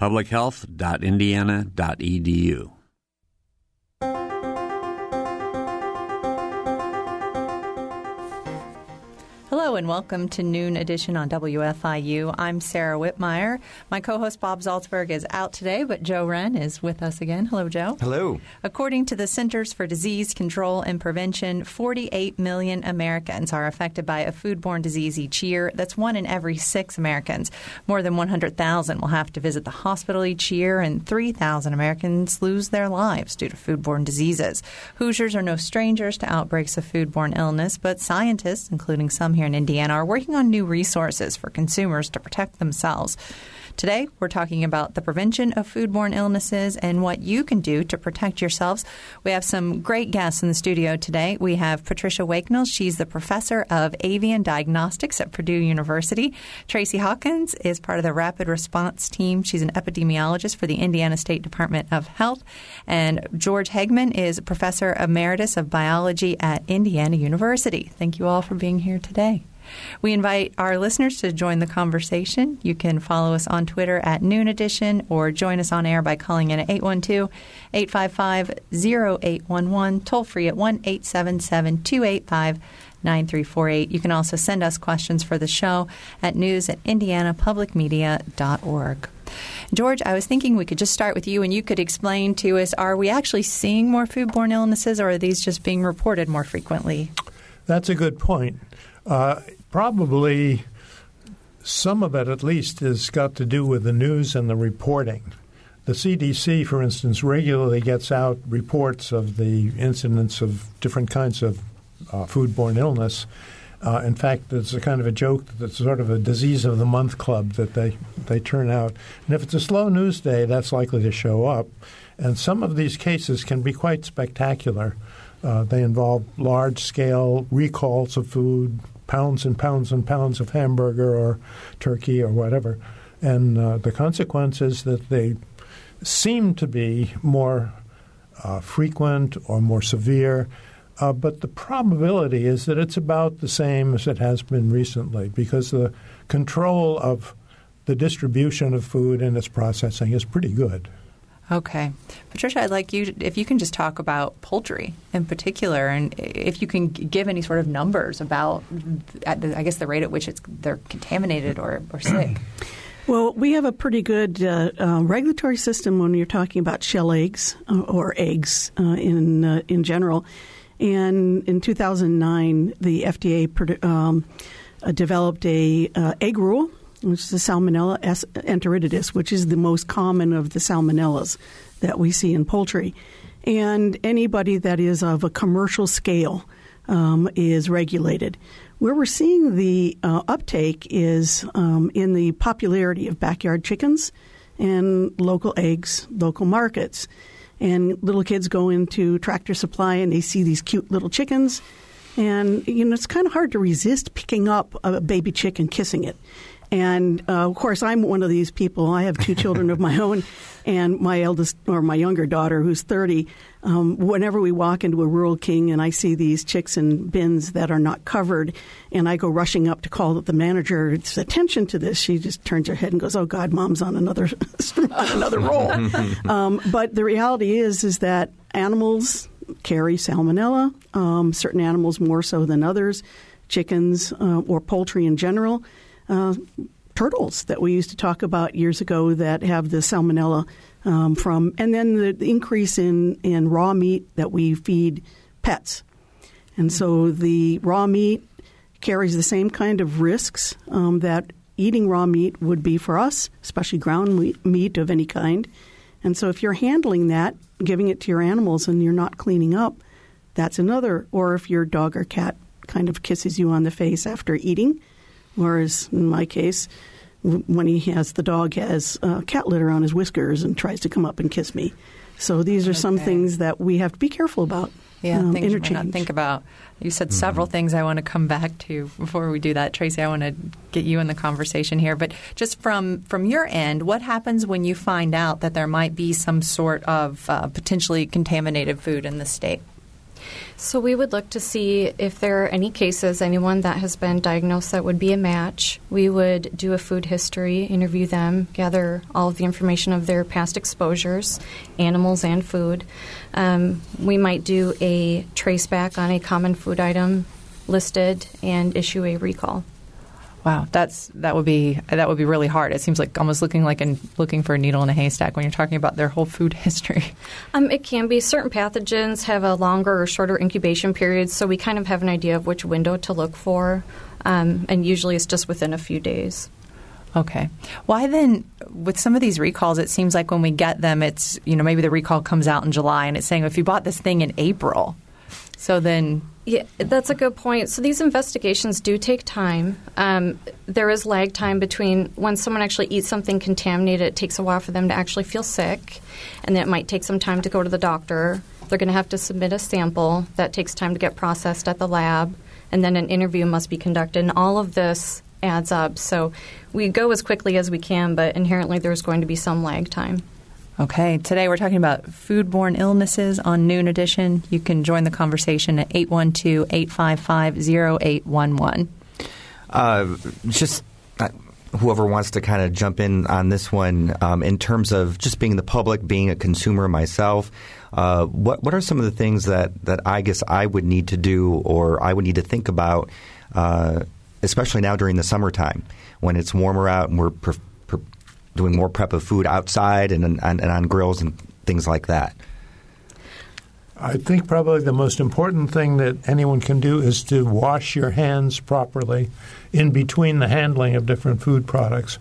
publichealth.indiana.edu. and welcome to Noon Edition on WFIU. I'm Sarah Whitmire. My co host Bob Zaltsberg is out today, but Joe Hren is with us again. Hello, Joe. Hello. According to the Centers for Disease Control and Prevention, 48 million Americans are affected by a foodborne disease each year. That's one in every six Americans. More than 100,000 will have to visit the hospital each year, and 3,000 Americans lose their lives due to foodborne diseases. Hoosiers are no strangers to outbreaks of foodborne illness, but scientists, including some here in Indiana, are working on new resources for consumers to protect themselves. Today, we're talking about the prevention of foodborne illnesses and what you can do to protect yourselves. We have some great guests in the studio today. We have Patricia Wakenell. She's the professor of avian diagnostics at Purdue University. Tracy Hawkins is part of the rapid response team. She's an epidemiologist for the Indiana State Department of Health. And George Hegeman is professor emeritus of biology at Indiana University. Thank you all for being here today. We invite our listeners to join the conversation. You can follow us on Twitter at Noon Edition or join us on air by calling in at 812 855 0811, toll free at 1 877 285 9348. You can also send us questions for the show at news at indianapublicmedia.org. George, I was thinking we could just start with you and you could explain to us are we actually seeing more foodborne illnesses or are these just being reported more frequently? That's a good point. Uh, probably some of it, at least, has got to do with the news and the reporting. The CDC, for instance, regularly gets out reports of the incidence of different kinds of uh, foodborne illness. Uh, in fact, it's a kind of a joke that's sort of a disease of the month club that they, they turn out. And if it's a slow news day, that's likely to show up. And some of these cases can be quite spectacular. Uh, they involve large scale recalls of food, pounds and pounds and pounds of hamburger or turkey or whatever. And uh, the consequence is that they seem to be more uh, frequent or more severe. Uh, but the probability is that it's about the same as it has been recently because the control of the distribution of food and its processing is pretty good. Okay. Patricia, I'd like you, if you can just talk about poultry in particular, and if you can give any sort of numbers about, the, I guess, the rate at which it's, they're contaminated or, or sick. Well, we have a pretty good uh, uh, regulatory system when you're talking about shell eggs uh, or eggs uh, in uh, in general. And in 2009, the FDA um, uh, developed a egg rule which is the Salmonella enteritidis, which is the most common of the salmonellas that we see in poultry. And anybody that is of a commercial scale um, is regulated. Where we're seeing the uh, uptake is um, in the popularity of backyard chickens and local eggs, local markets. And little kids go into Tractor Supply and they see these cute little chickens. And, you know, it's kind of hard to resist picking up a baby chick and kissing it. And uh, of course, I'm one of these people. I have two children of my own, and my eldest or my younger daughter, who's 30. Um, whenever we walk into a Rural King and I see these chicks in bins that are not covered, and I go rushing up to call the manager's attention to this, she just turns her head and goes, "Oh God, mom's on another on another roll." um, but the reality is, is that animals carry salmonella. Um, certain animals more so than others. Chickens uh, or poultry in general uh, turtles that we used to talk about years ago that have the salmonella um, from, and then the, the, increase in, in raw meat that we feed pets. And so the raw meat carries the same kind of risks um, that eating raw meat would be for us, especially ground meat of any kind. And so if you're handling that, giving it to your animals, and you're not cleaning up, that's another. Or if your dog or cat kind of kisses you on the face after eating, whereas in my case, when he has the dog has uh, cat litter on his whiskers and tries to come up and kiss me. So these are some things that we have to be careful about. Yeah, um, things you might interchange. not think about. You said several things I want to come back to before we do that, Tracy. I want to get you in the conversation here, but just from from your end, what happens when you find out that there might be some sort of uh, potentially contaminated food in the state? So we would look to see if there are any cases, anyone that has been diagnosed that would be a match. We would do a food history, interview them, gather all of the information of their past exposures, animals and food. Um, we might do a trace back on a common food item listed and issue a recall. Wow, that's that would be that would be really hard. It seems like almost looking like and looking for a needle in a haystack when you're talking about their whole food history. Um, it can be. Certain pathogens have a longer or shorter incubation period, so we kind of have an idea of which window to look for, um, and usually it's just within a few days. Okay. Why then, with some of these recalls, it seems like when we get them, it's, you know, maybe the recall comes out in July and it's saying if you bought this thing in April. So then, Yeah, that's a good point. So these investigations do take time. Um, there is lag time between when someone actually eats something contaminated. It takes a while for them to actually feel sick, and then it might take some time to go to the doctor. They're going to have to submit a sample that takes time to get processed at the lab, and then an interview must be conducted. And all of this adds up. So we go as quickly as we can, but inherently there's going to be some lag time. Okay, today we're talking about foodborne illnesses on Noon Edition. You can join the conversation at 812 855 0811. Uh, just uh, whoever wants to kind of jump in on this one um, in terms of just being the public, being a consumer myself. Uh, what what are some of the things that, that I guess I would need to do or I would need to think about, uh, especially now during the summertime when it's warmer out and we're doing more prep of food outside and, and, and on grills and things like that. I think probably the most important thing that anyone can do is to wash your hands properly in between the handling of different food products.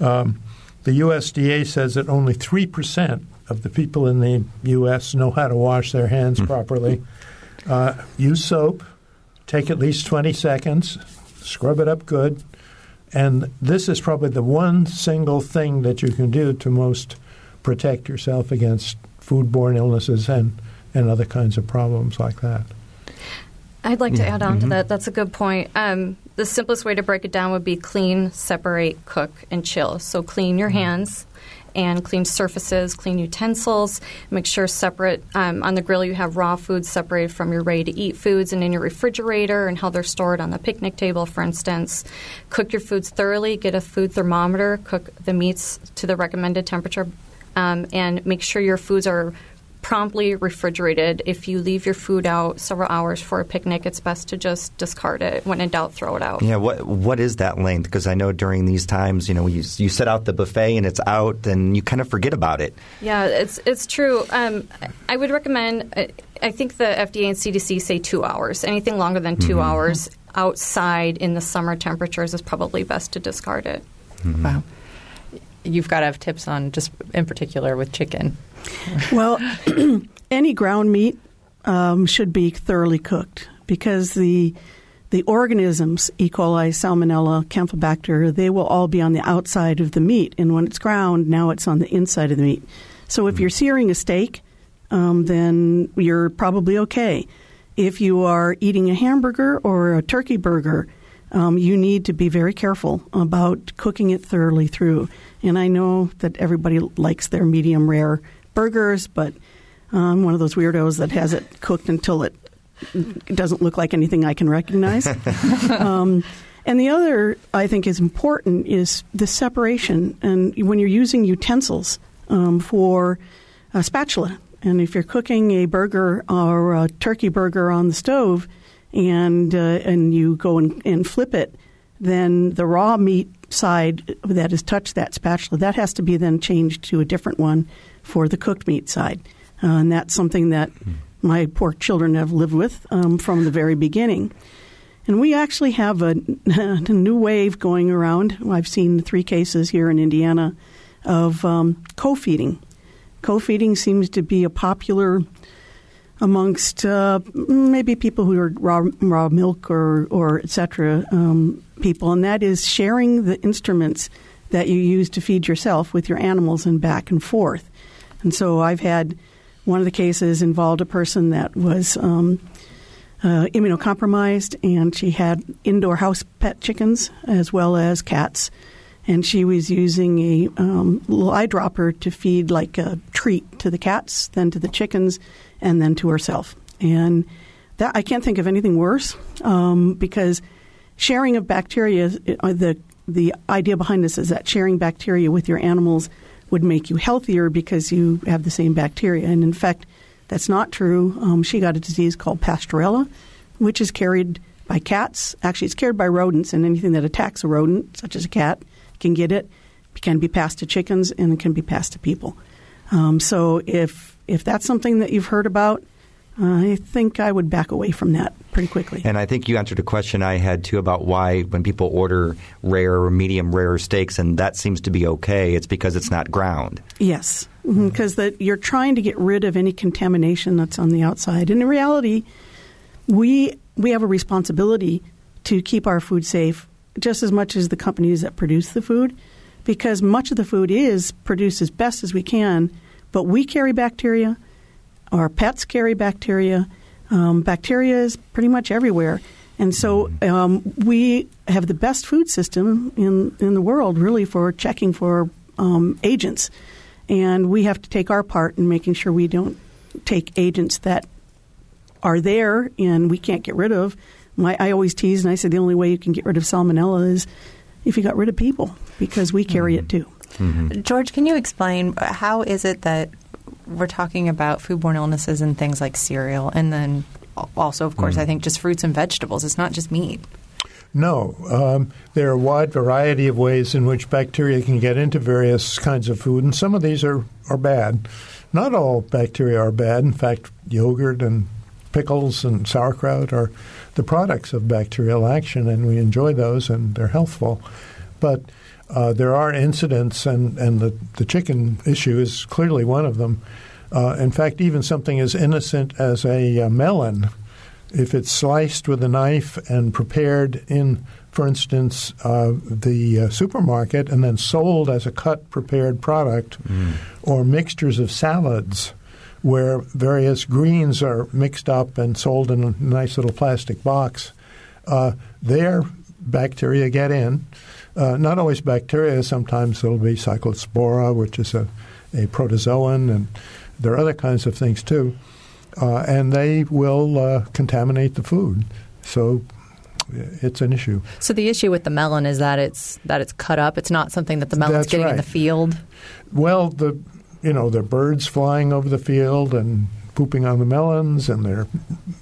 Um, the USDA says that only 3% of the people in the U.S. know how to wash their hands properly. Uh, use soap, take at least 20 seconds, scrub it up good, and this is probably the one single thing that you can do to most protect yourself against foodborne illnesses and, and other kinds of problems like that. I'd like to mm-hmm. add on to mm-hmm. that. That's a good point. Um, the simplest way to break it down would be clean, separate, cook, and chill. So clean your mm-hmm. hands and clean surfaces, clean utensils. Make sure separate um, on the grill you have raw foods separated from your ready to eat foods and in your refrigerator and how they're stored on the picnic table, for instance. Cook your foods thoroughly. Get a food thermometer. Cook the meats to the recommended temperature, um, and make sure your foods are promptly refrigerated. If you leave your food out several hours for a picnic, it's best to just discard it. When in doubt, throw it out. Yeah, what what is that length? Because I know during these times, you know, you you set out the buffet and it's out, and you kind of forget about it. Yeah, it's it's true. Um, I would recommend. I- I think the FDA and CDC say two hours. Anything longer than 2 hours outside in the summer temperatures is probably best to discard it. Wow. You've got to have tips on just in particular with chicken. Well, any ground meat um, should be thoroughly cooked because the the organisms, E. coli, Salmonella, Campylobacter, they will all be on the outside of the meat, and when it's ground, now it's on the inside of the meat. So if you're searing a steak, um, then you're probably okay. If you are eating a hamburger or a turkey burger, um, you need to be very careful about cooking it thoroughly through. And I know that everybody likes their medium rare burgers, but I'm one of those weirdos that has it cooked until it it doesn't look like anything I can recognize. um, and the other I think is important is the separation. And when you're using utensils um, for a spatula, and if you're cooking a burger or a turkey burger on the stove, and uh, and you go and, and flip it, then the raw meat side that has touched that spatula that has to be then changed to a different one for the cooked meat side, uh, and that's something that my poor children have lived with um, from the very beginning. And we actually have a, a new wave going around. I've seen three cases here in Indiana of um, co-feeding. Co-feeding seems to be a popular amongst uh, maybe people who are raw, raw milk or, or et cetera um, people, and that is sharing the instruments that you use to feed yourself with your animals and back and forth. And so I've had one of the cases involved a person that was um, uh, immunocompromised, and she had indoor house pet chickens as well as cats. And she was using a um, little eyedropper to feed like a treat to the cats, then to the chickens, and then to herself. And that I can't think of anything worse um, because sharing of bacteria, uh, the the idea behind this is that sharing bacteria with your animals would make you healthier because you have the same bacteria. And in fact, that's not true. Um, she got a disease called Pasteurella, which is carried by cats. Actually, it's carried by rodents, and anything that attacks a rodent, such as a cat, can get it. It can be passed to chickens, and it can be passed to people. Um, so if if that's something that you've heard about, I think I would back away from that pretty quickly. And I think you answered a question I had too about why when people order rare or medium rare steaks, and that seems to be okay, it's because it's not ground. Yes, because mm-hmm, you're trying to get rid of any contamination that's on the outside. And in reality, we we have a responsibility to keep our food safe just as much as the companies that produce the food, because much of the food is produced as best as we can, but we carry bacteria our pets carry bacteria. Um, bacteria is pretty much everywhere. And so um, we have the best food system in, in the world, really, for checking for um, agents. And we have to take our part in making sure we don't take agents that are there and we can't get rid of. My, I always tease and I say the only way you can get rid of salmonella is if you got rid of people because we carry mm-hmm. it too. Mm-hmm. George, can you explain how is it that we're talking about foodborne illnesses and things like cereal, and then also, of course, mm. I think just fruits and vegetables. It's not just meat. No, um, there are a wide variety of ways in which bacteria can get into various kinds of food, and some of these are, are bad. Not all bacteria are bad. In fact, yogurt and pickles and sauerkraut are the products of bacterial action, and we enjoy those, and they're healthful. But uh, there are incidents, and, and the, the chicken issue is clearly one of them. Uh, in fact, even something as innocent as a, a, uh, melon, if it's sliced with a knife and prepared in, for instance, uh, the uh, supermarket and then sold as a cut prepared product, mm. or mixtures of salads where various greens are mixed up and sold in a nice little plastic box, uh, there bacteria get in uh, not always bacteria. Sometimes it'll be cyclospora, which is a, a protozoan, and there are other kinds of things too. Uh, and they will uh, contaminate the food. So it's an issue. So the issue with the melon is that it's that it's cut up. It's not something that the melon's That's getting right. in the field. Well, the you know the birds flying over the field and pooping on the melons, and there are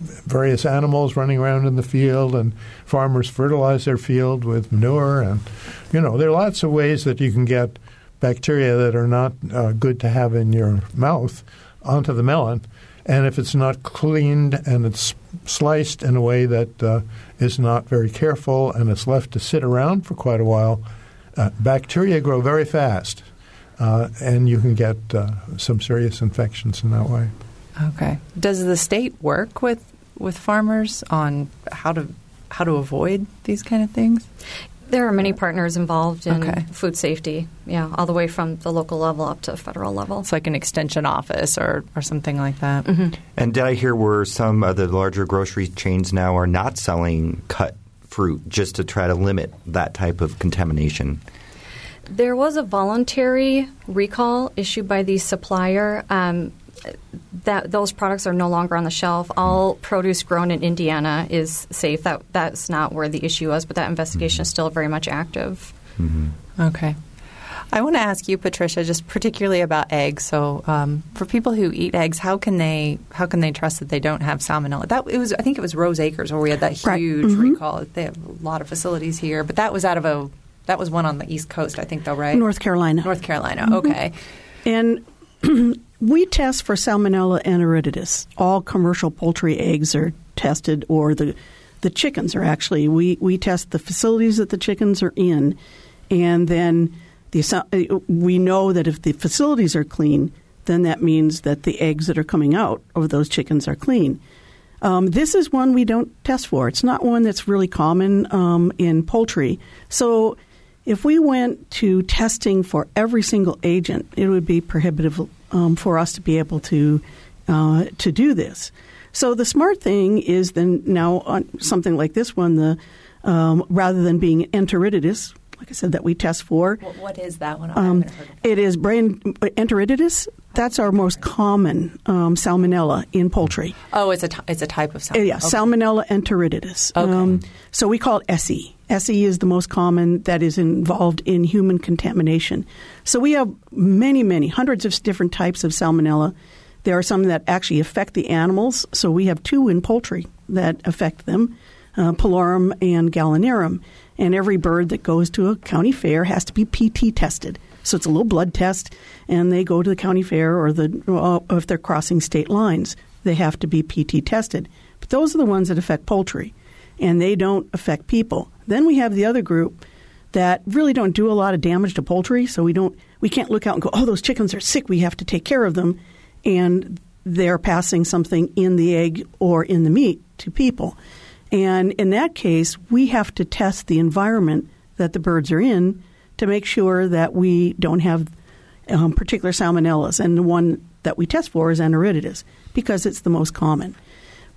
various animals running around in the field, and farmers fertilize their field with manure, and you know there are lots of ways that you can get bacteria that are not uh, good to have in your mouth onto the melon, and if it's not cleaned and it's sliced in a way that uh, is not very careful and it's left to sit around for quite a while, uh, bacteria grow very fast. Uh, and you can get uh, some serious infections in that way. Okay. Does the state work with with farmers on how to how to avoid these kind of things? There are many partners involved in okay. food safety, yeah, all the way from the local level up to federal level. It's like an extension office or, or something like that. Mm-hmm. And did I hear where some of the larger grocery chains now are not selling cut fruit just to try to limit that type of contamination? There was a voluntary recall issued by the supplier. Um, that those products are no longer on the shelf. All produce grown in Indiana is safe. That that's not where the issue was, but that investigation mm-hmm. is still very much active. Mm-hmm. Okay. I want to ask you, Patricia, just particularly about eggs. So, um, for people who eat eggs, how can they how can they trust that they don't have salmonella? That it was, I think it was Rose Acres where we had that huge right. mm-hmm. recall. They have a lot of facilities here, but that was out of a that was one on the East Coast, I think, though, right? North Carolina. North Carolina. Mm-hmm. Okay. And we test for Salmonella enteritidis. All commercial poultry eggs are tested, or the the chickens are actually. We we test the facilities that the chickens are in, and then the we know that if the facilities are clean, then that means that the eggs that are coming out of those chickens are clean. Um, this is one we don't test for. It's not one that's really common um, in poultry. So If we went to testing for every single agent, it would be prohibitive um, for us to be able to uh, to do this. So the smart thing is then now on something like this one, the um, rather than being enteritis, like I said, that we test for. what is that one? Um, it is brain enteritis. That's our most common um, salmonella in poultry. Oh, it's a t- it's a type of salmonella. Yeah, okay. salmonella enteritis. Okay. Um, so we call it SE. SE is the most common that is involved in human contamination. So we have many, many, hundreds of different types of salmonella. There are some that actually affect the animals. So we have two in poultry that affect them, uh, Pullorum and Gallinarum. And every bird that goes to a county fair has to be PT tested. So it's a little blood test, and they go to the county fair or the uh, if they're crossing state lines, they have to be PT tested. But those are the ones that affect poultry, and they don't affect people. Then we have the other group that really don't do a lot of damage to poultry, so we don't we can't look out and go, oh, those chickens are sick, we have to take care of them, and they're passing something in the egg or in the meat to people. And in that case, we have to test the environment that the birds are in to make sure that we don't have um, particular salmonellas. And the one that we test for is enteritis because it's the most common.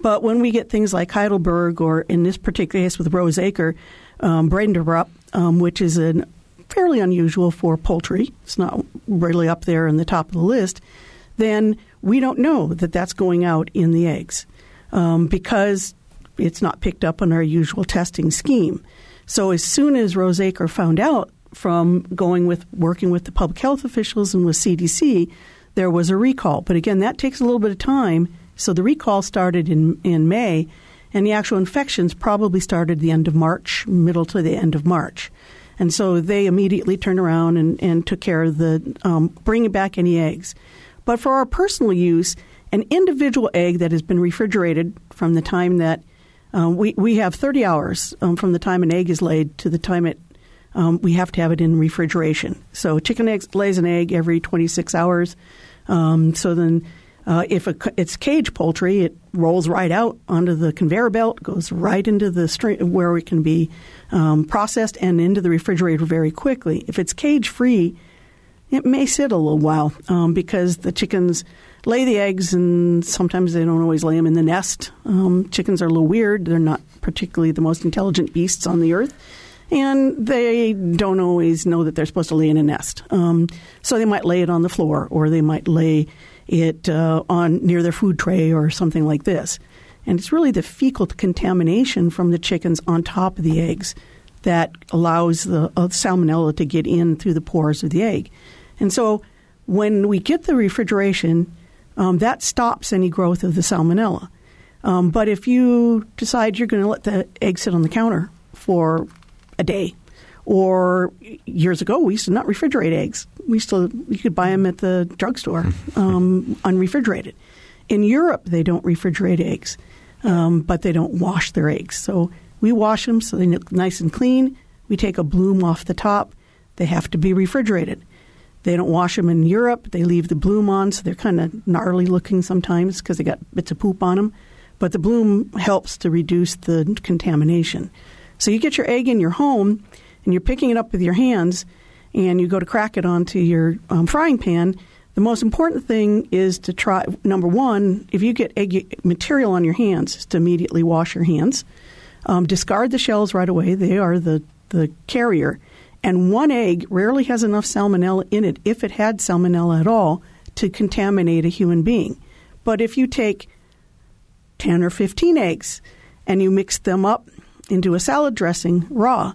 But when we get things like Heidelberg, or in this particular case with Rose Roseacre, um, Braenderup, um, which is an fairly unusual for poultry, it's not really up there in the top of the list, then we don't know that that's going out in the eggs um, because it's not picked up on our usual testing scheme. So as soon as Roseacre found out from going with working with the public health officials and with CDC, there was a recall. But again, that takes a little bit of time. So the recall started in in May, and the actual infections probably started the end of March, middle to the end of March. And so they immediately turned around and, and took care of the um, bringing back any eggs. But for our personal use, an individual egg that has been refrigerated from the time that uh, we, we have 30 hours um, from the time an egg is laid to the time it um, we have to have it in refrigeration. So chicken eggs lays an egg every 26 hours. Um, so then, uh, if a, it's cage poultry, it rolls right out onto the conveyor belt, goes right into the stream where it can be um, processed and into the refrigerator very quickly. If it's cage free, it may sit a little while um, because the chickens lay the eggs and sometimes they don't always lay them in the nest. Um, chickens are a little weird; they're not particularly the most intelligent beasts on the earth and they don't always know that they're supposed to lay in a nest. Um, so they might lay it on the floor, or they might lay it uh, on near their food tray, or something like this. And it's really the fecal contamination from the chickens on top of the eggs that allows the uh, salmonella to get in through the pores of the egg. And so when we get the refrigeration, um, that stops any growth of the salmonella. Um, but if you decide you're going to let the egg sit on the counter for a day. Or years ago, we used to not refrigerate eggs. We still you could buy them at the drugstore, um, unrefrigerated. In Europe, they don't refrigerate eggs, um, but they don't wash their eggs. So we wash them so they look nice and clean. We take a bloom off the top. They have to be refrigerated. They don't wash them in Europe. They leave the bloom on, so they're kind of gnarly looking sometimes because they got bits of poop on them. But the bloom helps to reduce the contamination. So you get your egg in your home and you're picking it up with your hands and you go to crack it onto your um, frying pan. The most important thing is to try, number one, if you get egg material on your hands, is to immediately wash your hands. Um, discard the shells right away, they are the, the carrier. And one egg rarely has enough salmonella in it, if it had salmonella at all, to contaminate a human being. But if you take 10 or 15 eggs and you mix them up into a salad dressing raw,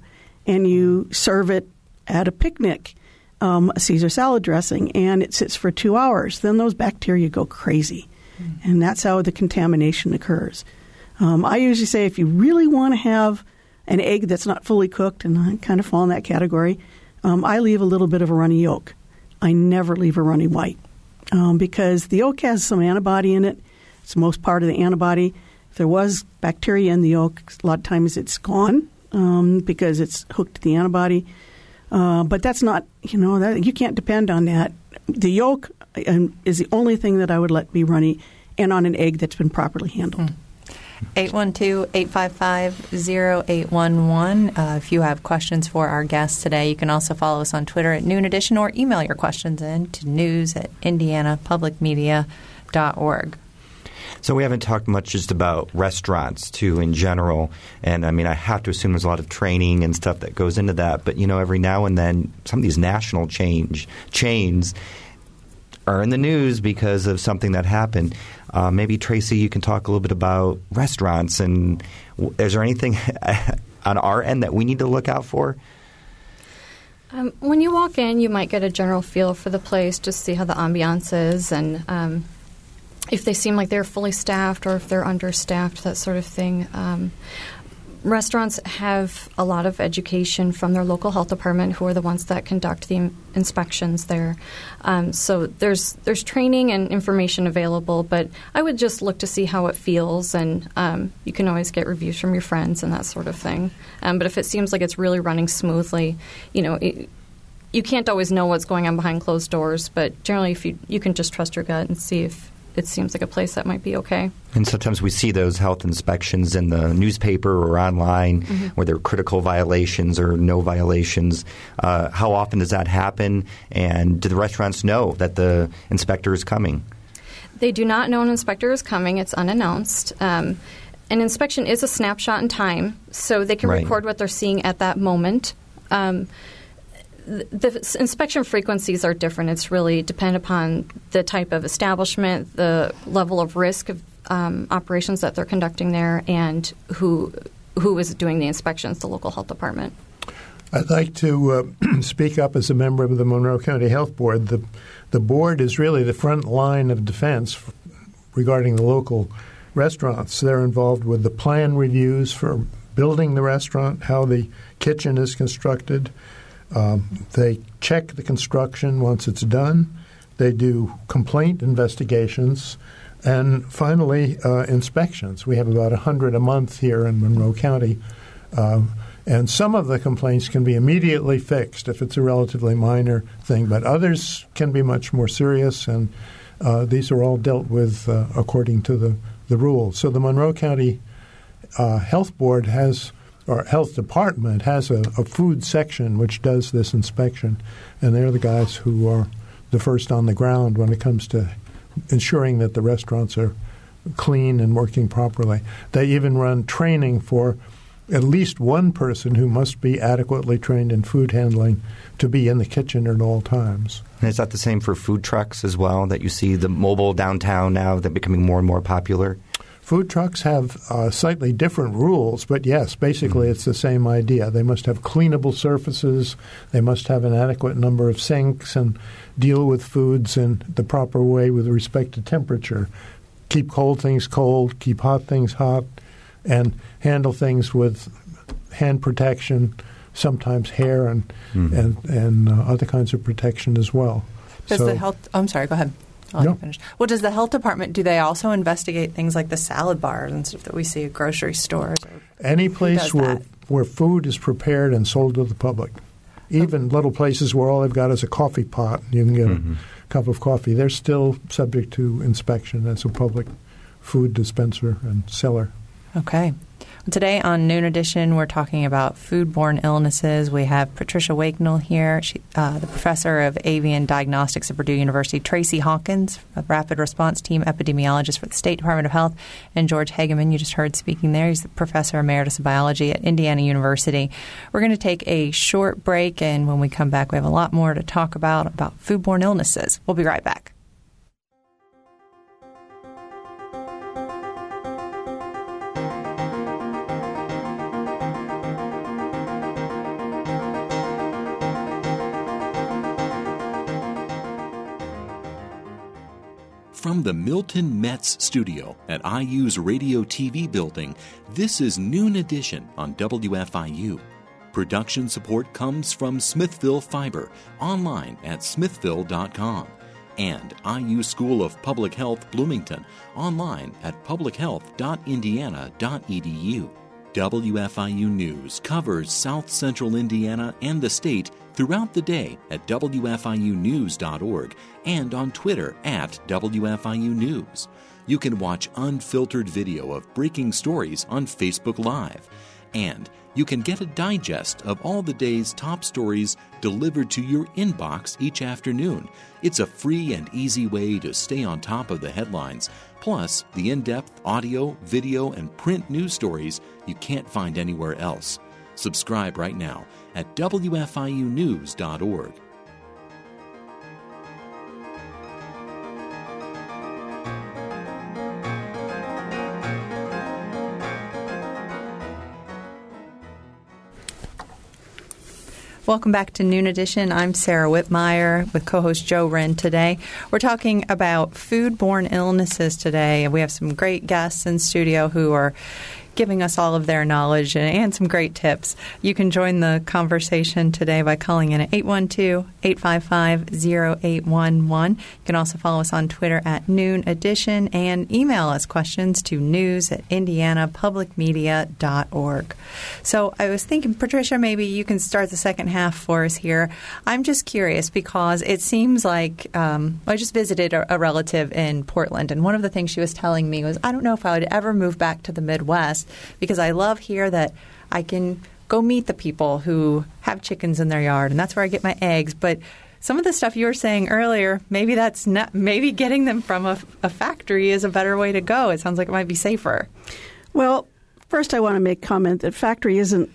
and you serve it at a picnic, um, a Caesar salad dressing, and it sits for two hours. Then those bacteria go crazy, mm. and that's how the contamination occurs. Um, I usually say if you really want to have an egg that's not fully cooked, and I kind of fall in that category, um, I leave a little bit of a runny yolk. I never leave a runny white um, because the yolk has some antibody in it. It's the most part of the antibody If there was bacteria in the yolk, a lot of times it's gone um, because it's hooked to the antibody. Uh, but that's not, you know, that, you can't depend on that. The yolk um, is the only thing that I would let be runny and on an egg that's been properly handled. Hmm. 812-855-0811. Uh, if you have questions for our guests today, you can also follow us on Twitter at Noon Edition or email your questions in to news at indianapublicmedia.org. So we haven't talked much just about restaurants too in general, and I mean I have to assume there's a lot of training and stuff that goes into that. But you know, every now and then some of these national change chains are in the news because of something that happened. Uh, maybe Tracy, you can talk a little bit about restaurants, and is there anything on our end that we need to look out for? Um, when you walk in, you might get a general feel for the place, just see how the ambiance is, and um, if they seem like they're fully staffed or if they're understaffed, that sort of thing. Um, restaurants have a lot of education from their local health department, who are the ones that conduct the inspections there. Um, so there's there's training and information available, but I would just look to see how it feels, and um, you can always get reviews from your friends and that sort of thing. Um, but if it seems like it's really running smoothly, you know. It, you can't always know what's going on behind closed doors, but generally, if you you can just trust your gut and see if it seems like a place that might be okay. And sometimes we see those health inspections in the newspaper or online mm-hmm. where there are critical violations or no violations. Uh, how often does that happen? And do the restaurants know that the inspector is coming? They do not know an inspector is coming. It's unannounced. Um, an inspection is a snapshot in time, so they can right. record what they're seeing at that moment. Um, the inspection frequencies are different. It's really dependent upon the type of establishment, the level of risk of um, operations that they're conducting there, and who who is doing the inspections, the local health department. I'd like to uh, speak up as a member of the Monroe County Health Board. The the board is really the front line of defense regarding the local restaurants. They're involved with the plan reviews for building the restaurant, how the kitchen is constructed, um, they check the construction once it's done. They do complaint investigations. And finally, uh, inspections. We have about 100 a month here in Monroe County. Um, and some of the complaints can be immediately fixed if it's a relatively minor thing, but others can be much more serious, and uh, these are all dealt with uh, according to the, the rules. So the Monroe County uh, Health Board has or health department has a, a, food section which does this inspection, and they're the guys who are the first on the ground when it comes to ensuring that the restaurants are clean and working properly. They even run training for at least one person who must be adequately trained in food handling to be in the kitchen at all times. And is that the same for food trucks as well? That you see the mobile downtown now that becoming more and more popular? Food trucks have uh, slightly different rules, but yes, basically mm-hmm. it's the same idea. They must have cleanable surfaces, they must have an adequate number of sinks, and deal with foods in the proper way with respect to temperature. Keep cold things cold, keep hot things hot, and handle things with hand protection, sometimes hair and mm-hmm. and and uh, other kinds of protection as well. Does so, the health? Oh, I'm sorry. Go ahead. I'll no. finish. Well, does the health department do they also investigate things like the salad bars and stuff that we see at grocery stores? Any place where where food is prepared and sold to the public, even okay. little places where all they've got is a coffee pot, and you can get mm-hmm. a cup of coffee. They're still subject to inspection as a public food dispenser and seller. Okay. Today on Noon Edition, we're talking about foodborne illnesses. We have Patricia Wakenell here, she, uh, the professor of avian diagnostics at Purdue University, Tracy Hawkins, a rapid response team epidemiologist for the State Department of Health, and George Hegeman, you just heard speaking there. He's the professor emeritus of biology at Indiana University. We're going to take a short break, and when we come back, we have a lot more to talk about about foodborne illnesses. We'll be right back. From the Milton Metz studio at IU's Radio TV building, this is Noon Edition on WFIU. Production support comes from Smithville Fiber, online at smithville.com, and IU School of Public Health Bloomington, online at publichealth.indiana.edu. WFIU News covers South Central Indiana and the state throughout the day at WFIUnews.org and on Twitter at WFIU News. You can watch unfiltered video of breaking stories on Facebook Live. And you can get a digest of all the day's top stories delivered to your inbox each afternoon. It's a free and easy way to stay on top of the headlines, plus the in depth audio, video, and print news stories you can't find anywhere else. Subscribe right now at WFIUnews.org. Welcome back to Noon Edition. I'm Sarah Whitmire with co host Joe Hren today. We're talking about foodborne illnesses today, and we have some great guests in studio who are giving us all of their knowledge and, and some great tips. You can join the conversation today by calling in at 812 855 0811. You can also follow us on Twitter at Noon Edition and email us questions to news at indianapublicmedia.org. So I was thinking, Patricia, maybe you can start the second half for us here. I'm just curious because it seems like um, I just visited a, a relative in Portland, and one of the things she was telling me was, I don't know if I would ever move back to the Midwest because I love here that I can go meet the people who have chickens in their yard, and that's where I get my eggs. But some of the stuff you were saying earlier, maybe that's not, maybe getting them from a, a factory is a better way to go. It sounds like it might be safer. Well, first I want to make comment that factory isn't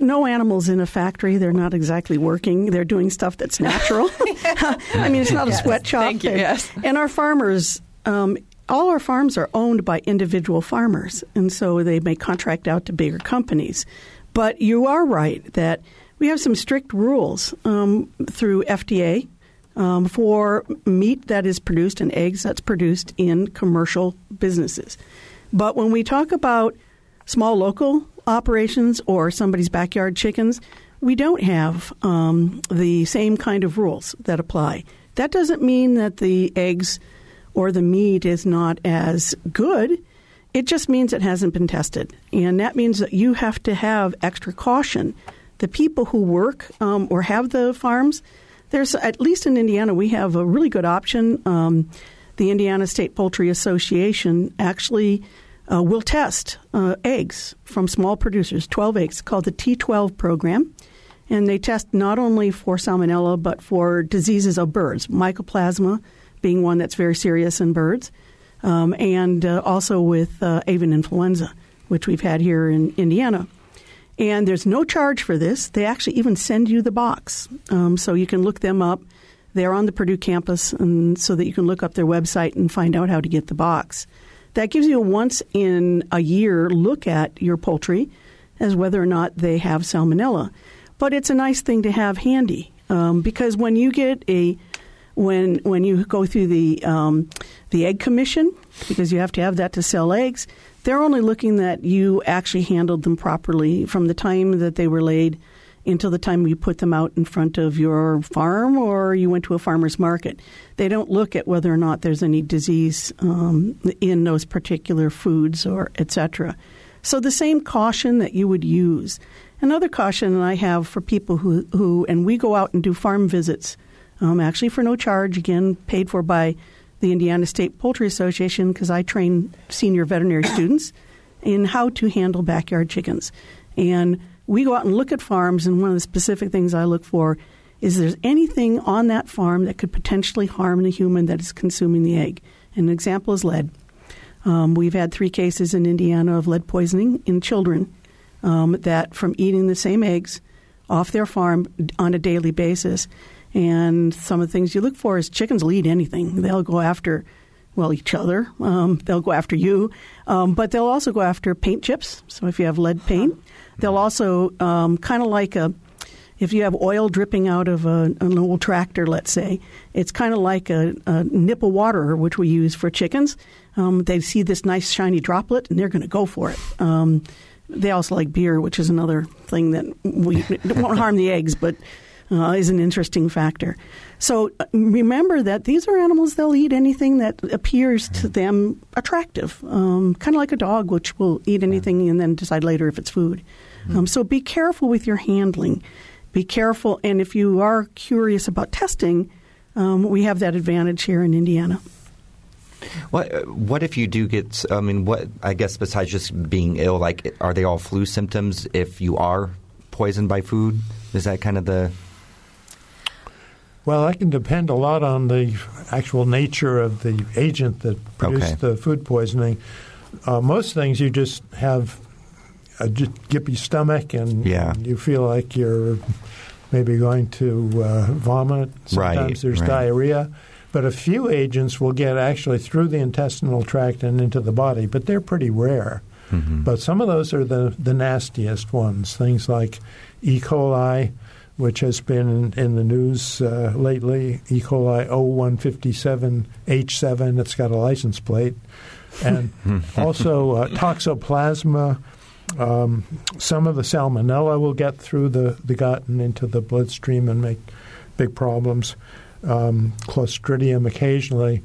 no animals in a factory. They're not exactly working. They're doing stuff that's natural. I mean, it's not yes, a sweatshop. Thank you. Yes. And our farmers, um, all our farms are owned by individual farmers, and so they may contract out to bigger companies. But you are right that we have some strict rules um, through FDA um, for meat that is produced and eggs that's produced in commercial businesses. But when we talk about small local operations or somebody's backyard chickens, we don't have um, the same kind of rules that apply. That doesn't mean that the eggs or the meat is not as good. It just means it hasn't been tested. And that means that you have to have extra caution. The people who work um, or have the farms, there's at least in Indiana, we have a really good option. Um, the Indiana State Poultry Association actually uh, will test uh, eggs from small producers, 12 eggs, called the T12 program. And they test not only for salmonella, but for diseases of birds, mycoplasma, being one that's very serious in birds, um, and uh, also with uh, avian influenza, which we've had here in Indiana. And there's no charge for this. They actually even send you the box, um, so you can look them up. They're on the Purdue campus, and so that you can look up their website and find out how to get the box. That gives you a once in a year look at your poultry as whether or not they have salmonella. But it's a nice thing to have handy um, because when you get a when when you go through the um, the egg commission because you have to have that to sell eggs. They're only looking that you actually handled them properly from the time that they were laid until the time you put them out in front of your farm or you went to a farmer's market. They don't look at whether or not there's any disease um, in those particular foods or etc. So the same caution that you would use. Another caution that I have for people who, who and we go out and do farm visits um, actually for no charge, again, paid for by the Indiana State Poultry Association because I train senior veterinary students in how to handle backyard chickens. And we go out and look at farms, and one of the specific things I look for is there's anything on that farm that could potentially harm the human that is consuming the egg. And an example is lead. Um, we've had three cases in Indiana of lead poisoning in children um, that from eating the same eggs off their farm on a daily basis and some of the things you look for is chickens will eat anything. They'll go after, well, each other. Um, they'll go after you, um, but they'll also go after paint chips. So if you have lead paint, they'll also um, kind of like a if you have oil dripping out of a, an old tractor, let's say, it's kind of like a, a, nip of water, which we use for chickens. Um, they see this nice shiny droplet, and they're going to go for it. Um, they also like beer, which is another thing that we won't harm the eggs, but uh, is an interesting factor. So uh, remember that these are animals, they'll eat anything that appears to them attractive, um, kind of like a dog, which will eat anything and then decide later if it's food. Um, so be careful with your handling. Be careful, and if you are curious about testing, um, we have that advantage here in Indiana. What What if you do get? I mean, what I guess besides just being ill, like are they all flu symptoms? If you are poisoned by food, is that kind of the? Well, that can depend a lot on the actual nature of the agent that produced Okay. the food poisoning. Uh, most things you just have a j- gippy stomach and Yeah. you feel like you're maybe going to uh, vomit. Sometimes Right, there's right. diarrhea. But a few agents will get actually through the intestinal tract and into the body, but they're pretty rare. Mm-hmm. But some of those are the, the nastiest ones. Things like E. coli, which has been in, in the news uh, lately. E. coli 0157H7, it's got a license plate. And also uh, toxoplasma. Um, some of the salmonella will get through the, the gut and into the bloodstream and make big problems. Um, Clostridium occasionally.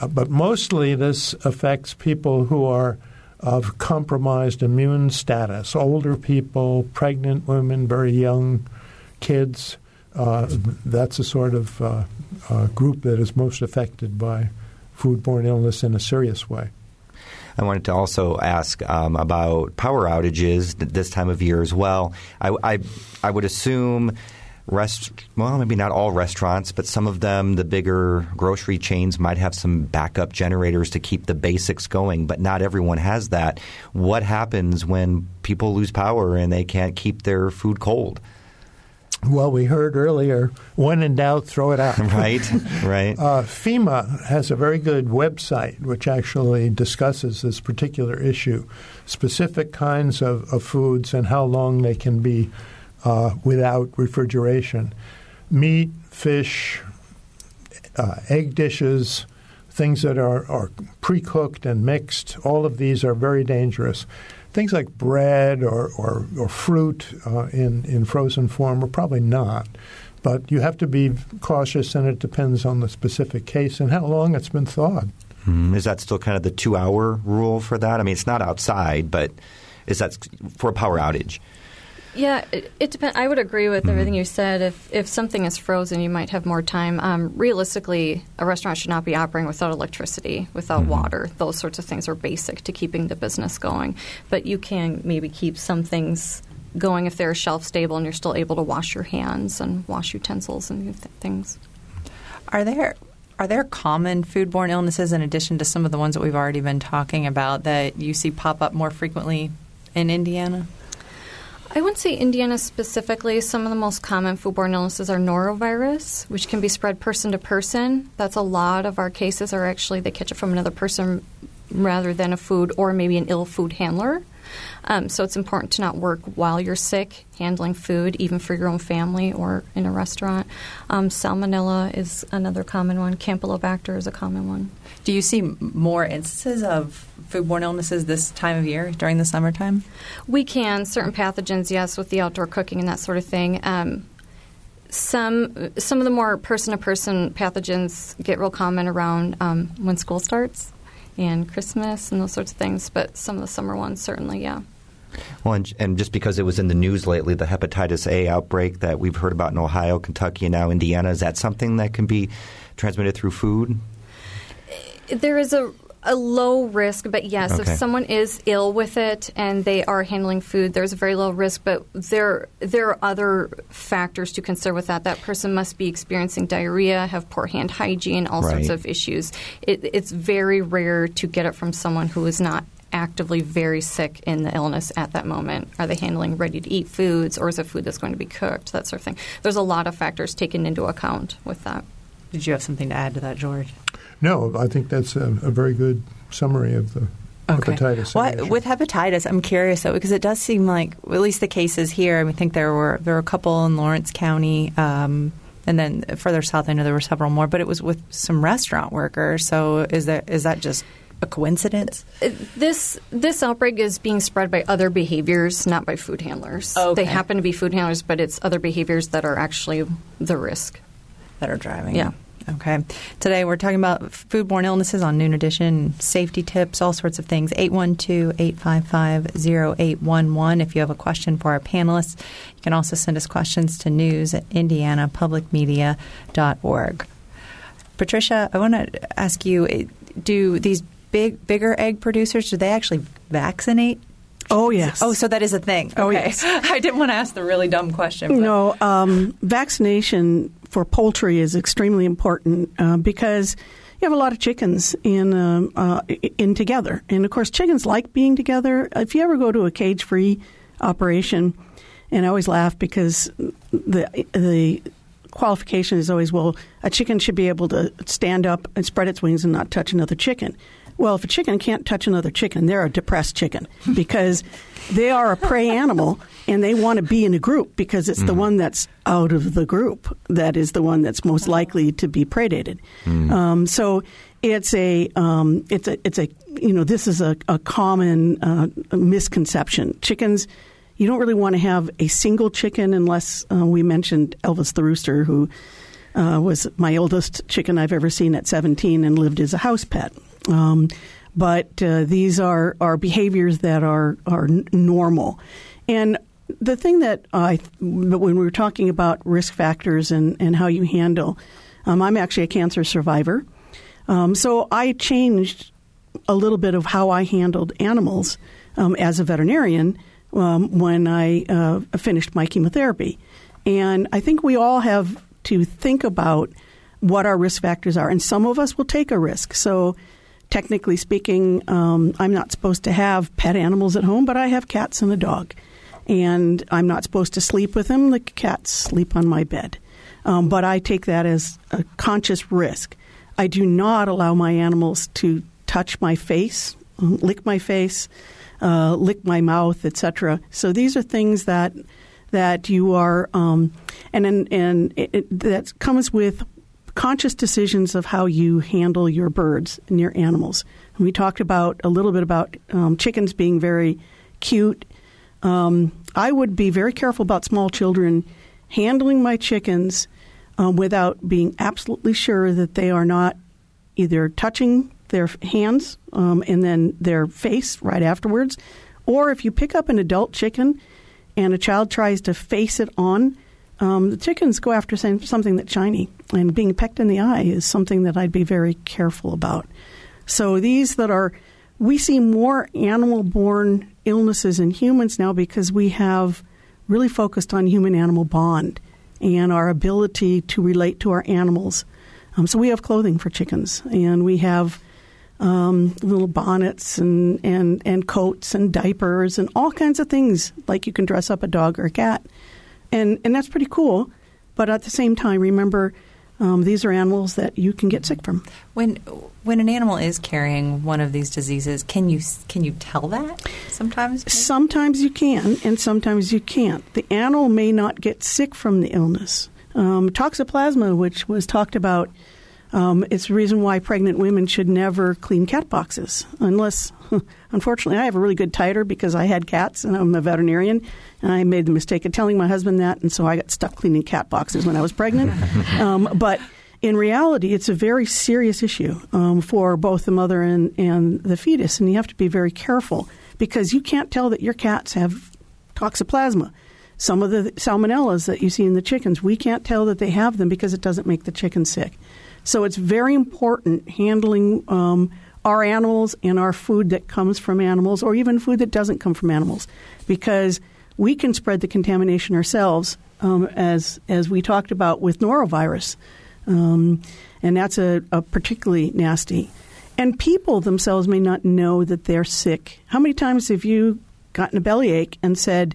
Uh, but mostly this affects people who are of compromised immune status, older people, pregnant women, very young kids. Uh, that's a sort of uh, uh, group that is most affected by foodborne illness in a serious way. I wanted to also ask um, about power outages this time of year as well. I, I, I would assume rest well maybe not all restaurants but some of them the bigger grocery chains might have some backup generators to keep the basics going but not everyone has that what happens when people lose power and they can't keep their food cold Well, we heard earlier, when in doubt, throw it out. right right Uh, FEMA has a very good website which actually discusses this particular issue, specific kinds of, of foods and how long they can be uh, without refrigeration. Meat, fish, uh, egg dishes, things that are, are pre cooked and mixed, all of these are very dangerous. Things like bread or, or, or fruit uh, in, in frozen form are probably not. But you have to be cautious, and it depends on the specific case and how long it's been thawed. Mm, is that still kind of the two hour rule for that i mean it's not outside but is that for a power outage Yeah, it, it depends. I would agree with everything you said. If if something is frozen, you might have more time. Um, realistically, a restaurant should not be operating without electricity, without water. Those sorts of things are basic to keeping the business going. But you can maybe keep some things going if they're shelf stable and you're still able to wash your hands and wash utensils and th- things. Are there are there common foodborne illnesses in addition to some of the ones that we've already been talking about that you see pop up more frequently in Indiana? I wouldn't say Indiana specifically. Some of the most common foodborne illnesses are norovirus, which can be spread person to person. That's a lot of our cases are actually they catch it from another person rather than a food or maybe an ill food handler. Um, so it's important to not work while you're sick, handling food, even for your own family or in a restaurant. Um, salmonella is another common one. Campylobacter is a common one. Do you see more instances of foodborne illnesses this time of year during the summertime? We can certain pathogens, yes, with the outdoor cooking and that sort of thing. Um, some some of the more person to person pathogens get real common around um, when school starts and Christmas and those sorts of things. But some of the summer ones, certainly, yeah. Well, and, and just because it was in the news lately, the hepatitis A outbreak that we've heard about in Ohio, Kentucky, and now Indiana, is that something that can be transmitted through food? There is a a low risk, but yes, Okay. if someone is ill with it and they are handling food, there's a very low risk. But there there are other factors to consider with that. That person must be experiencing diarrhea, have poor hand hygiene, all sorts of issues. It, it's very rare to get it from someone who is not actively very sick in the illness at that moment. Are they handling ready to eat foods, or is it food that's going to be cooked? That sort of thing. There's a lot of factors taken into account with that. Did you have something to add to that, George? No, I think that's a, a very good summary of the hepatitis. Well, issue. with hepatitis, I'm curious though because it does seem like at least the cases here. I mean, I think there were there were a couple in Lawrence County, um, and then further south, I know there were several more. But it was with some restaurant workers. So is that is that just a coincidence? This this outbreak is being spread by other behaviors, not by food handlers. Okay. They happen to be food handlers, but it's other behaviors that are actually the risk. that are driving. Yeah. Okay. Today we're talking about foodborne illnesses on Noon Edition, safety tips, all sorts of things. 812-855-0811 if you have a question for our panelists. You can also send us questions to news at indianapublicmedia.org. Patricia, I want to ask you, eh, do these big bigger egg producers do they actually vaccinate Oh yes. Oh, so that is a thing. Oh, okay. yes. I didn't want to ask the really dumb question. but- No, um, vaccination for poultry is extremely important uh, because you have a lot of chickens in um, uh, in together, and of course, chickens like being together. If you ever go to a cage-free operation, and I always laugh because the the qualification is always well, a chicken should be able to stand up and spread its wings and not touch another chicken. Well, if a chicken can't touch another chicken, they're a depressed chicken because they are a prey animal and they want to be in a group because it's the one that's out of the group that is the one that's most likely to be predated. Um, so it's a um, it's a it's a you know this is a, a common uh, misconception. Chickens. You don't really want to have a single chicken unless uh, we mentioned Elvis the rooster, who uh, was my oldest chicken I've ever seen at 17 and lived as a house pet. Um, but uh, these are, are behaviors that are, are normal. And the thing that I, when we were talking about risk factors and, and how you handle, um, I'm actually a cancer survivor. Um, so I changed a little bit of how I handled animals um, as a veterinarian um, when I uh, finished my chemotherapy. And I think we all have to think about what our risk factors are. And some of us will take a risk. So, technically speaking, um, I'm not supposed to have pet animals at home, but I have cats and a dog. And I'm not supposed to sleep with them. The cats sleep on my bed. Um, but I take that as a conscious risk. I do not allow my animals to touch my face, lick my face, uh, lick my mouth, etc. So these are things that that you are, um, and and, and it, it, that comes with conscious decisions of how you handle your birds and your animals. And we talked about a little bit about um, chickens being very cute. Um, I would be very careful about small children handling my chickens um, without being absolutely sure that they are not either touching their hands um, and then their face right afterwards, or if you pick up an adult chicken and a child tries to face it on, um, the chickens go after some- something that's shiny, and being pecked in the eye is something that I'd be very careful about. So these that are, we see more animal-borne illnesses in humans now because we have really focused on human-animal bond and our ability to relate to our animals. Um, so we have clothing for chickens, and we have um, little bonnets and, and, and coats and diapers and all kinds of things like you can dress up a dog or a cat. And, and that's pretty cool. But at the same time, remember, um, these are animals that you can get sick from. When when an animal is carrying one of these diseases, can you can you tell that sometimes? Sometimes you can, and sometimes you can't. The animal may not get sick from the illness. Um, toxoplasma, which was talked about, um, it's the reason why pregnant women should never clean cat boxes, unless, unfortunately, I have a really good titer because I had cats and I'm a veterinarian, and I made the mistake of telling my husband that, and so I got stuck cleaning cat boxes when I was pregnant. um, but in reality, it's a very serious issue um, for both the mother and, and the fetus, and you have to be very careful because you can't tell that your cats have toxoplasma. Some of the salmonellas that you see in the chickens, we can't tell that they have them because it doesn't make the chicken sick. So it's very important handling um, our animals and our food that comes from animals, or even food that doesn't come from animals, because we can spread the contamination ourselves, um, as as we talked about with norovirus, um, and that's a, a particularly nasty. And people themselves may not know that they're sick. How many times have you gotten a bellyache and said,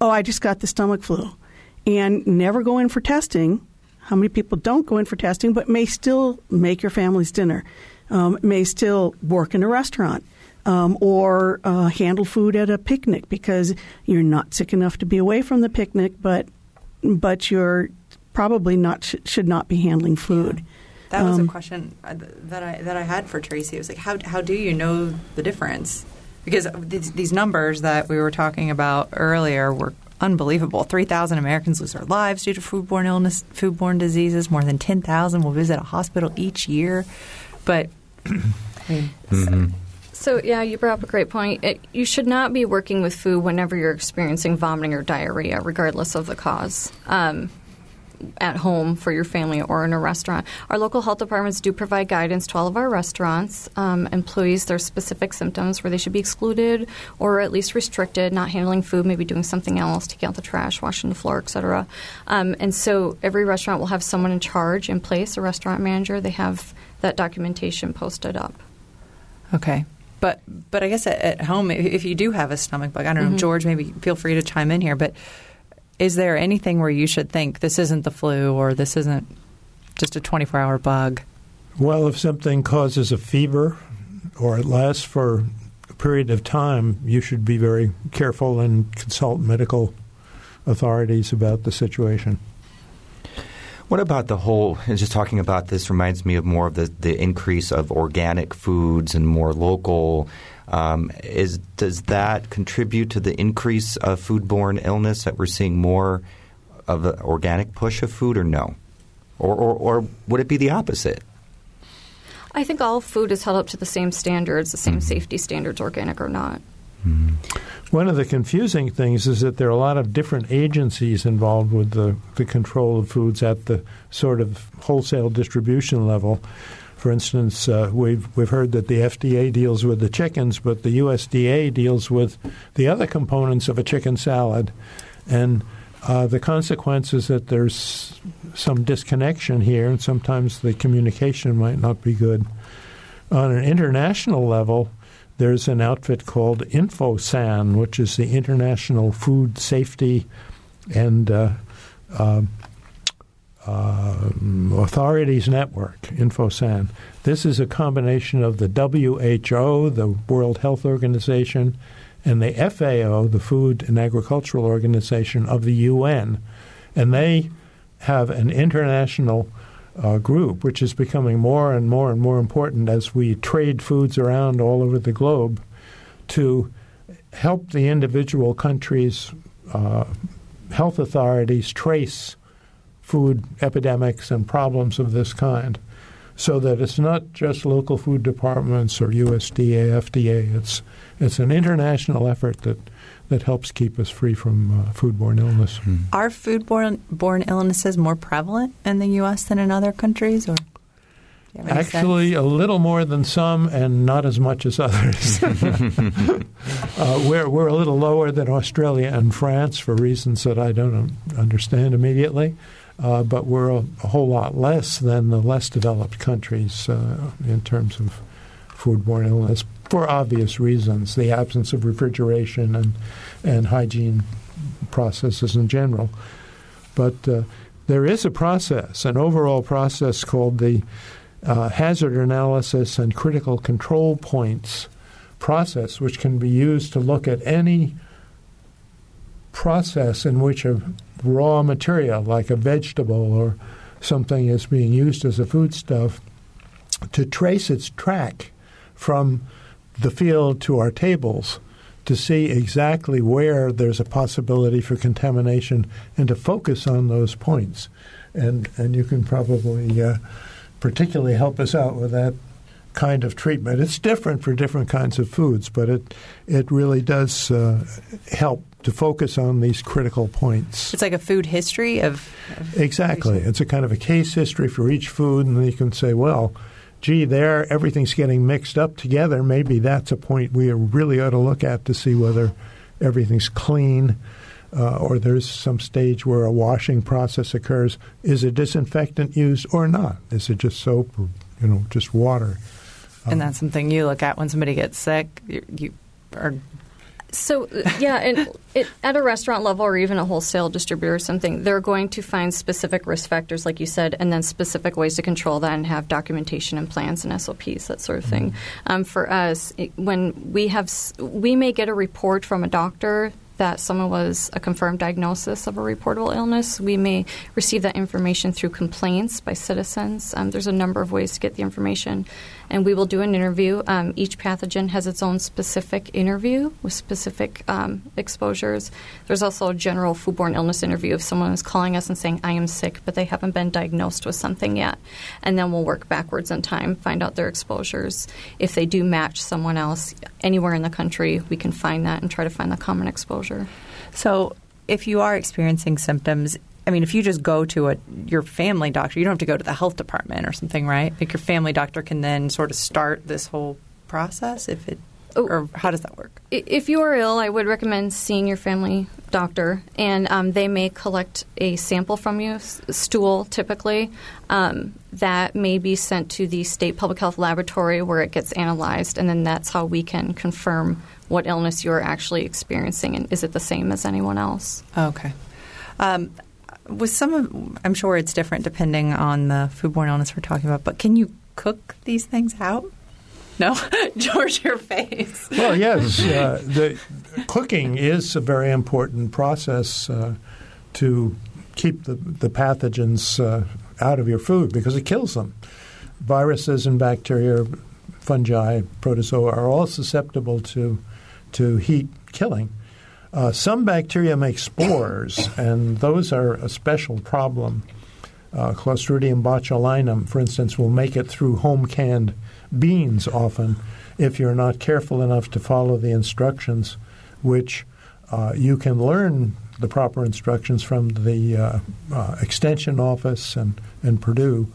"Oh, I just got the stomach flu," and never go in for testing? How many people don't go in for testing but may still make your family's dinner, um, may still work in a restaurant, um, or uh, handle food at a picnic because you're not sick enough to be away from the picnic, but but you're probably not sh- should not be handling food. That was Um, a question uh, that I that I had for Tracy. It was like, how how do you know the difference? Because these, these numbers that we were talking about earlier were unbelievable. Three thousand Americans lose their lives due to foodborne illness, foodborne diseases. More than ten thousand will visit a hospital each year. But I mean, So, yeah, you brought up a great point. It, you should not be working with food whenever you're experiencing vomiting or diarrhea, regardless of the cause. Um, at home for your family or in a restaurant. Our local health departments do provide guidance to all of our restaurants. Um, employees, there's specific symptoms where they should be excluded or at least restricted, not handling food, maybe doing something else, taking out the trash, washing the floor, etc. Um, and so every restaurant will have someone in charge in place, a restaurant manager. They have that documentation posted up. Okay. But but I guess at, at home, if, if you do have a stomach bug, I don't know, mm-hmm. George, maybe feel free to chime in here. But is there anything where you should think this isn't the flu or this isn't just a 24 hour bug? Well, if something causes a fever or it lasts for a period of time, you should be very careful and consult medical authorities about the situation. What about the whole? and Just talking about this reminds me of more of the, the increase of organic foods and more local. Um, is does that contribute to the increase of foodborne illness that we're seeing more of an organic push of food, or no, or, or or would it be the opposite? I think all food is held up to the same standards, the same safety standards, organic or not. One of the confusing things is that there are a lot of different agencies involved with the, the control of foods at the sort of wholesale distribution level. For instance, uh, we've we've heard that the FDA deals with the chickens, but the USDA deals with the other components of a chicken salad, and uh, the consequence is that there's some disconnection here, and sometimes the communication might not be good. On an international level, there's an outfit called InfoSan, which is the International Food Safety and uh, uh, um, Authorities Network, InfoSan. This is a combination of the WHO, the World Health Organization, and the FAO, the Food and Agricultural Organization of the UN. And they have an international uh, group, which is becoming more and more and more important as we trade foods around all over the globe, to help the individual countries' uh, health authorities trace food epidemics and problems of this kind, so that it's not just local food departments or USDA, FDA. It's it's an international effort that that helps keep us free from uh, foodborne illness. Are foodborne illnesses more prevalent in the U.S. than in other countries? Or do you have any Actually, a little more than some, and not as much as others. uh, we're we're a little lower than Australia and France for reasons that I don't understand immediately, uh, but we're a, a whole lot less than the less developed countries uh, in terms of foodborne illness for obvious reasons: the absence of refrigeration and and hygiene processes in general. But uh, there is a process, an overall process called the uh, hazard analysis and critical control points process, which can be used to look at any process in which a raw material, like a vegetable or something, is being used as a foodstuff, to trace its track from the field to our tables to see exactly where there's a possibility for contamination and to focus on those points. And, and you can probably uh, particularly help us out with that kind of treatment. It's different for different kinds of foods, but it, it really does uh, help to focus on these critical points. It's like a food history of. of Exactly. It's a kind of a case history for each food, and then you can say, well, gee, there, everything's getting mixed up together. Maybe that's a point we really ought to look at to see whether everything's clean uh, or there's some stage where a washing process occurs. Is a disinfectant used or not? Is it just soap or, you know, just water? and that's something you look at when somebody gets sick. You, you are So uh, yeah, and it, at a restaurant level or even a wholesale distributor or something, they're going to find specific risk factors, like you said, and then specific ways to control that and have documentation and plans and SOPs, that sort of thing. Um, for us, it, when we have, we may get a report from a doctor that someone was a confirmed diagnosis of a reportable illness. We may receive that information through complaints by citizens. Um, there's a number of ways to get the information, and we will do an interview. Um, each pathogen has its own specific interview with specific um, exposures. There's also a general foodborne illness interview if someone is calling us and saying, I am sick, but they haven't been diagnosed with something yet. And then we'll work backwards in time, find out their exposures. If they do match someone else anywhere in the country, we can find that and try to find the common exposure exposure. So, if you are experiencing symptoms, I mean, if you just go to a your family doctor, you don't have to go to the health department or something, right? Like your family doctor can then sort of start this whole process if it oh, or how does that work? If you are ill, I would recommend seeing your family doctor, and um, they may collect a sample from you, stool typically, um, that may be sent to the state public health laboratory where it gets analyzed, and then that's how we can confirm what illness you're actually experiencing and is it the same as anyone else. Okay. Um, with some of, I'm sure it's different depending on the foodborne illness we're talking about, but can you cook these things out? No, George, your face. Well, yes, uh, the cooking is a very important process uh, to keep the the pathogens uh, out of your food because it kills them. Viruses and bacteria, fungi, protozoa are all susceptible to to heat killing. Uh, some bacteria make spores, and those are a special problem. Uh, Clostridium botulinum, for instance, will make it through home canned beans often if you're not careful enough to follow the instructions, which uh, you can learn the proper instructions from the uh, uh, extension office and, and Purdue.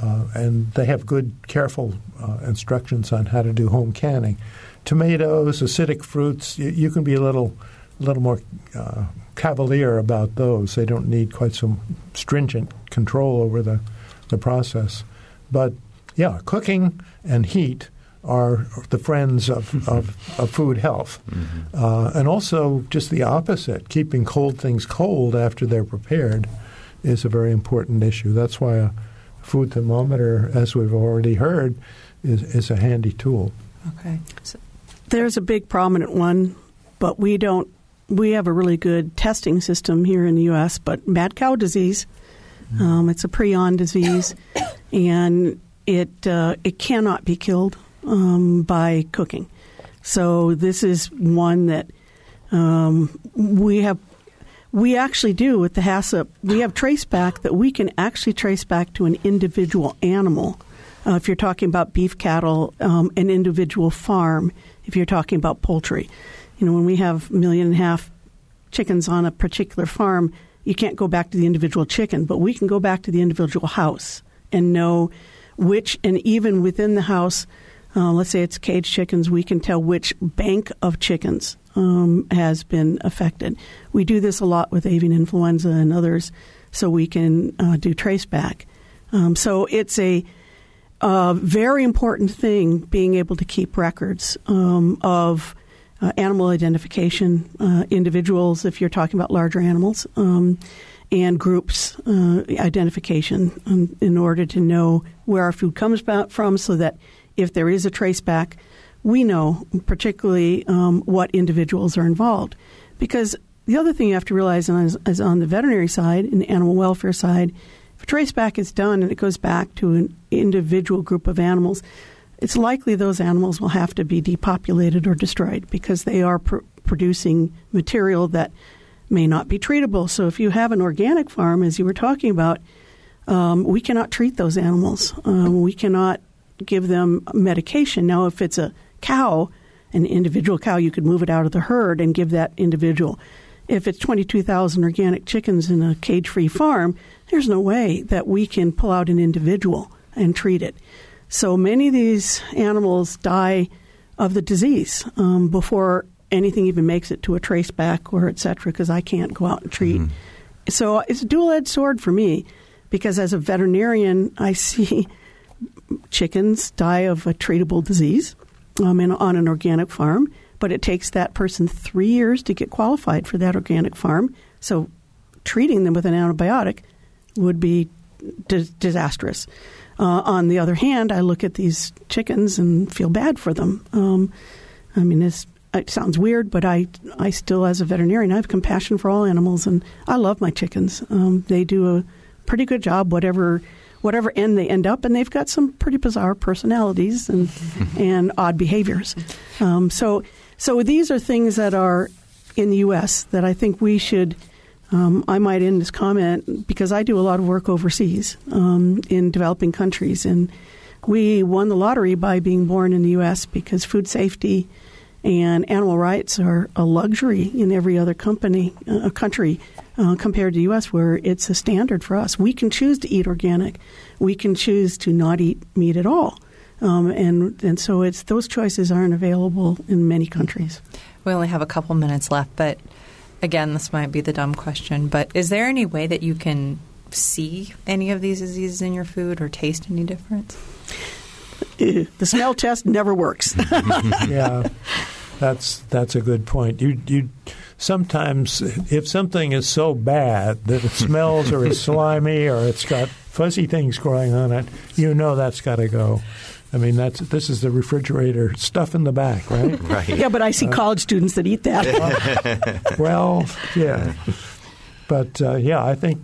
Uh, and they have good, careful instructions on how to do home canning tomatoes, acidic fruits, you, you can be a little, little more uh, cavalier about those. They don't need quite so stringent control over the, the process. But yeah, cooking and heat are the friends of, of, of food health. Mm-hmm. Uh, and also, just the opposite, keeping cold things cold after they're prepared is a very important issue. That's why a food thermometer, as we've already heard, is, is a handy tool. Okay. So there's a big prominent one, but we don't. We have a really good testing system here in the U.S. But mad cow disease, um, it's a prion disease, and it uh, it cannot be killed um, by cooking. So this is one that um, we have. We actually do with the HACCP. We have trace back that we can actually trace back to an individual animal. Uh, if you're talking about beef cattle, um, an individual farm, if you're talking about poultry. You know, when we have a million and a half chickens on a particular farm, you can't go back to the individual chicken, but we can go back to the individual house and know which, and even within the house, uh, let's say it's cage chickens, we can tell which bank of chickens um, has been affected. We do this a lot with avian influenza and others, so we can uh, do trace back. Um, so it's a a very important thing being able to keep records um, of uh, animal identification, uh, individuals, if you're talking about larger animals, um, and groups uh, identification um, in order to know where our food comes from so that if there is a trace back, we know particularly um, what individuals are involved. Because the other thing you have to realize is, is on the veterinary side and animal welfare side – if a traceback is done and it goes back to an individual group of animals, it's likely those animals will have to be depopulated or destroyed because they are pr- producing material that may not be treatable. So if you have an organic farm, as you were talking about, um, we cannot treat those animals. Um, we cannot give them medication. Now, if it's a cow, an individual cow, you could move it out of the herd and give that individual. If it's 22,000 organic chickens in a cage free farm, there's no way that we can pull out an individual and treat it. So many of these animals die of the disease um, before anything even makes it to a trace back or et cetera, because I can't go out and treat. Mm-hmm. So it's a dual edged sword for me because as a veterinarian, I see chickens die of a treatable disease um, in, on an organic farm, but it takes that person three years to get qualified for that organic farm. So treating them with an antibiotic would be di- disastrous. Uh, on the other hand, I look at these chickens and feel bad for them. Um, I mean, as it sounds weird, but I I still, as a veterinarian, I have compassion for all animals, and I love my chickens. Um, they do a pretty good job, whatever whatever end they end up, and they've got some pretty bizarre personalities and and odd behaviors. Um, so so these are things that are in the U.S. that I think we should. Um, I might end this comment because I do a lot of work overseas um, in developing countries, and we won the lottery by being born in the U.S. because food safety and animal rights are a luxury in every other company, uh, country uh, compared to the U.S., where it's a standard for us. We can choose to eat organic, we can choose to not eat meat at all, um, and and so it's those choices aren't available in many countries. We only have a couple minutes left, but again, this might be the dumb question, but is there any way that you can see any of these diseases in your food or taste any difference? the smell test never works. yeah, that's that's a good point. You you sometimes if something is so bad that it smells or is slimy or it's got fuzzy things growing on it, you know that's got to go. I mean, that's this is the refrigerator stuff in the back, right? right. Yeah, but I see uh, college students that eat that. well, yeah. But uh, yeah, I think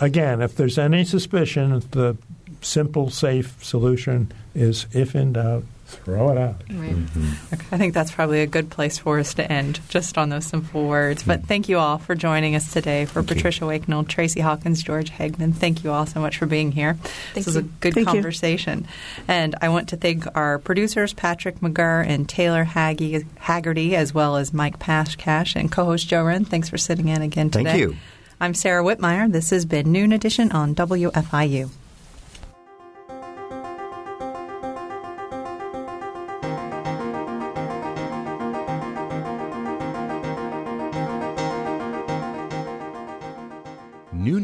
again, if there's any suspicion, the simple, safe solution is if in doubt, throw it out. Right. Mm-hmm. Okay. I think that's probably a good place for us to end, just on those simple words. But mm-hmm. thank you all for joining us today. For thank Patricia Wakenell, Tracy Hawkins, George Hegeman, thank you all so much for being here. Thank this you. was a good thank conversation. You. And I want to thank our producers, Patrick McGurr and Taylor Haggy, Haggerty, as well as Mike Pashkash and co-host Joe Hren. Thanks for sitting in again today. Thank you. I'm Sarah Whitmire. This has been Noon Edition on WFIU.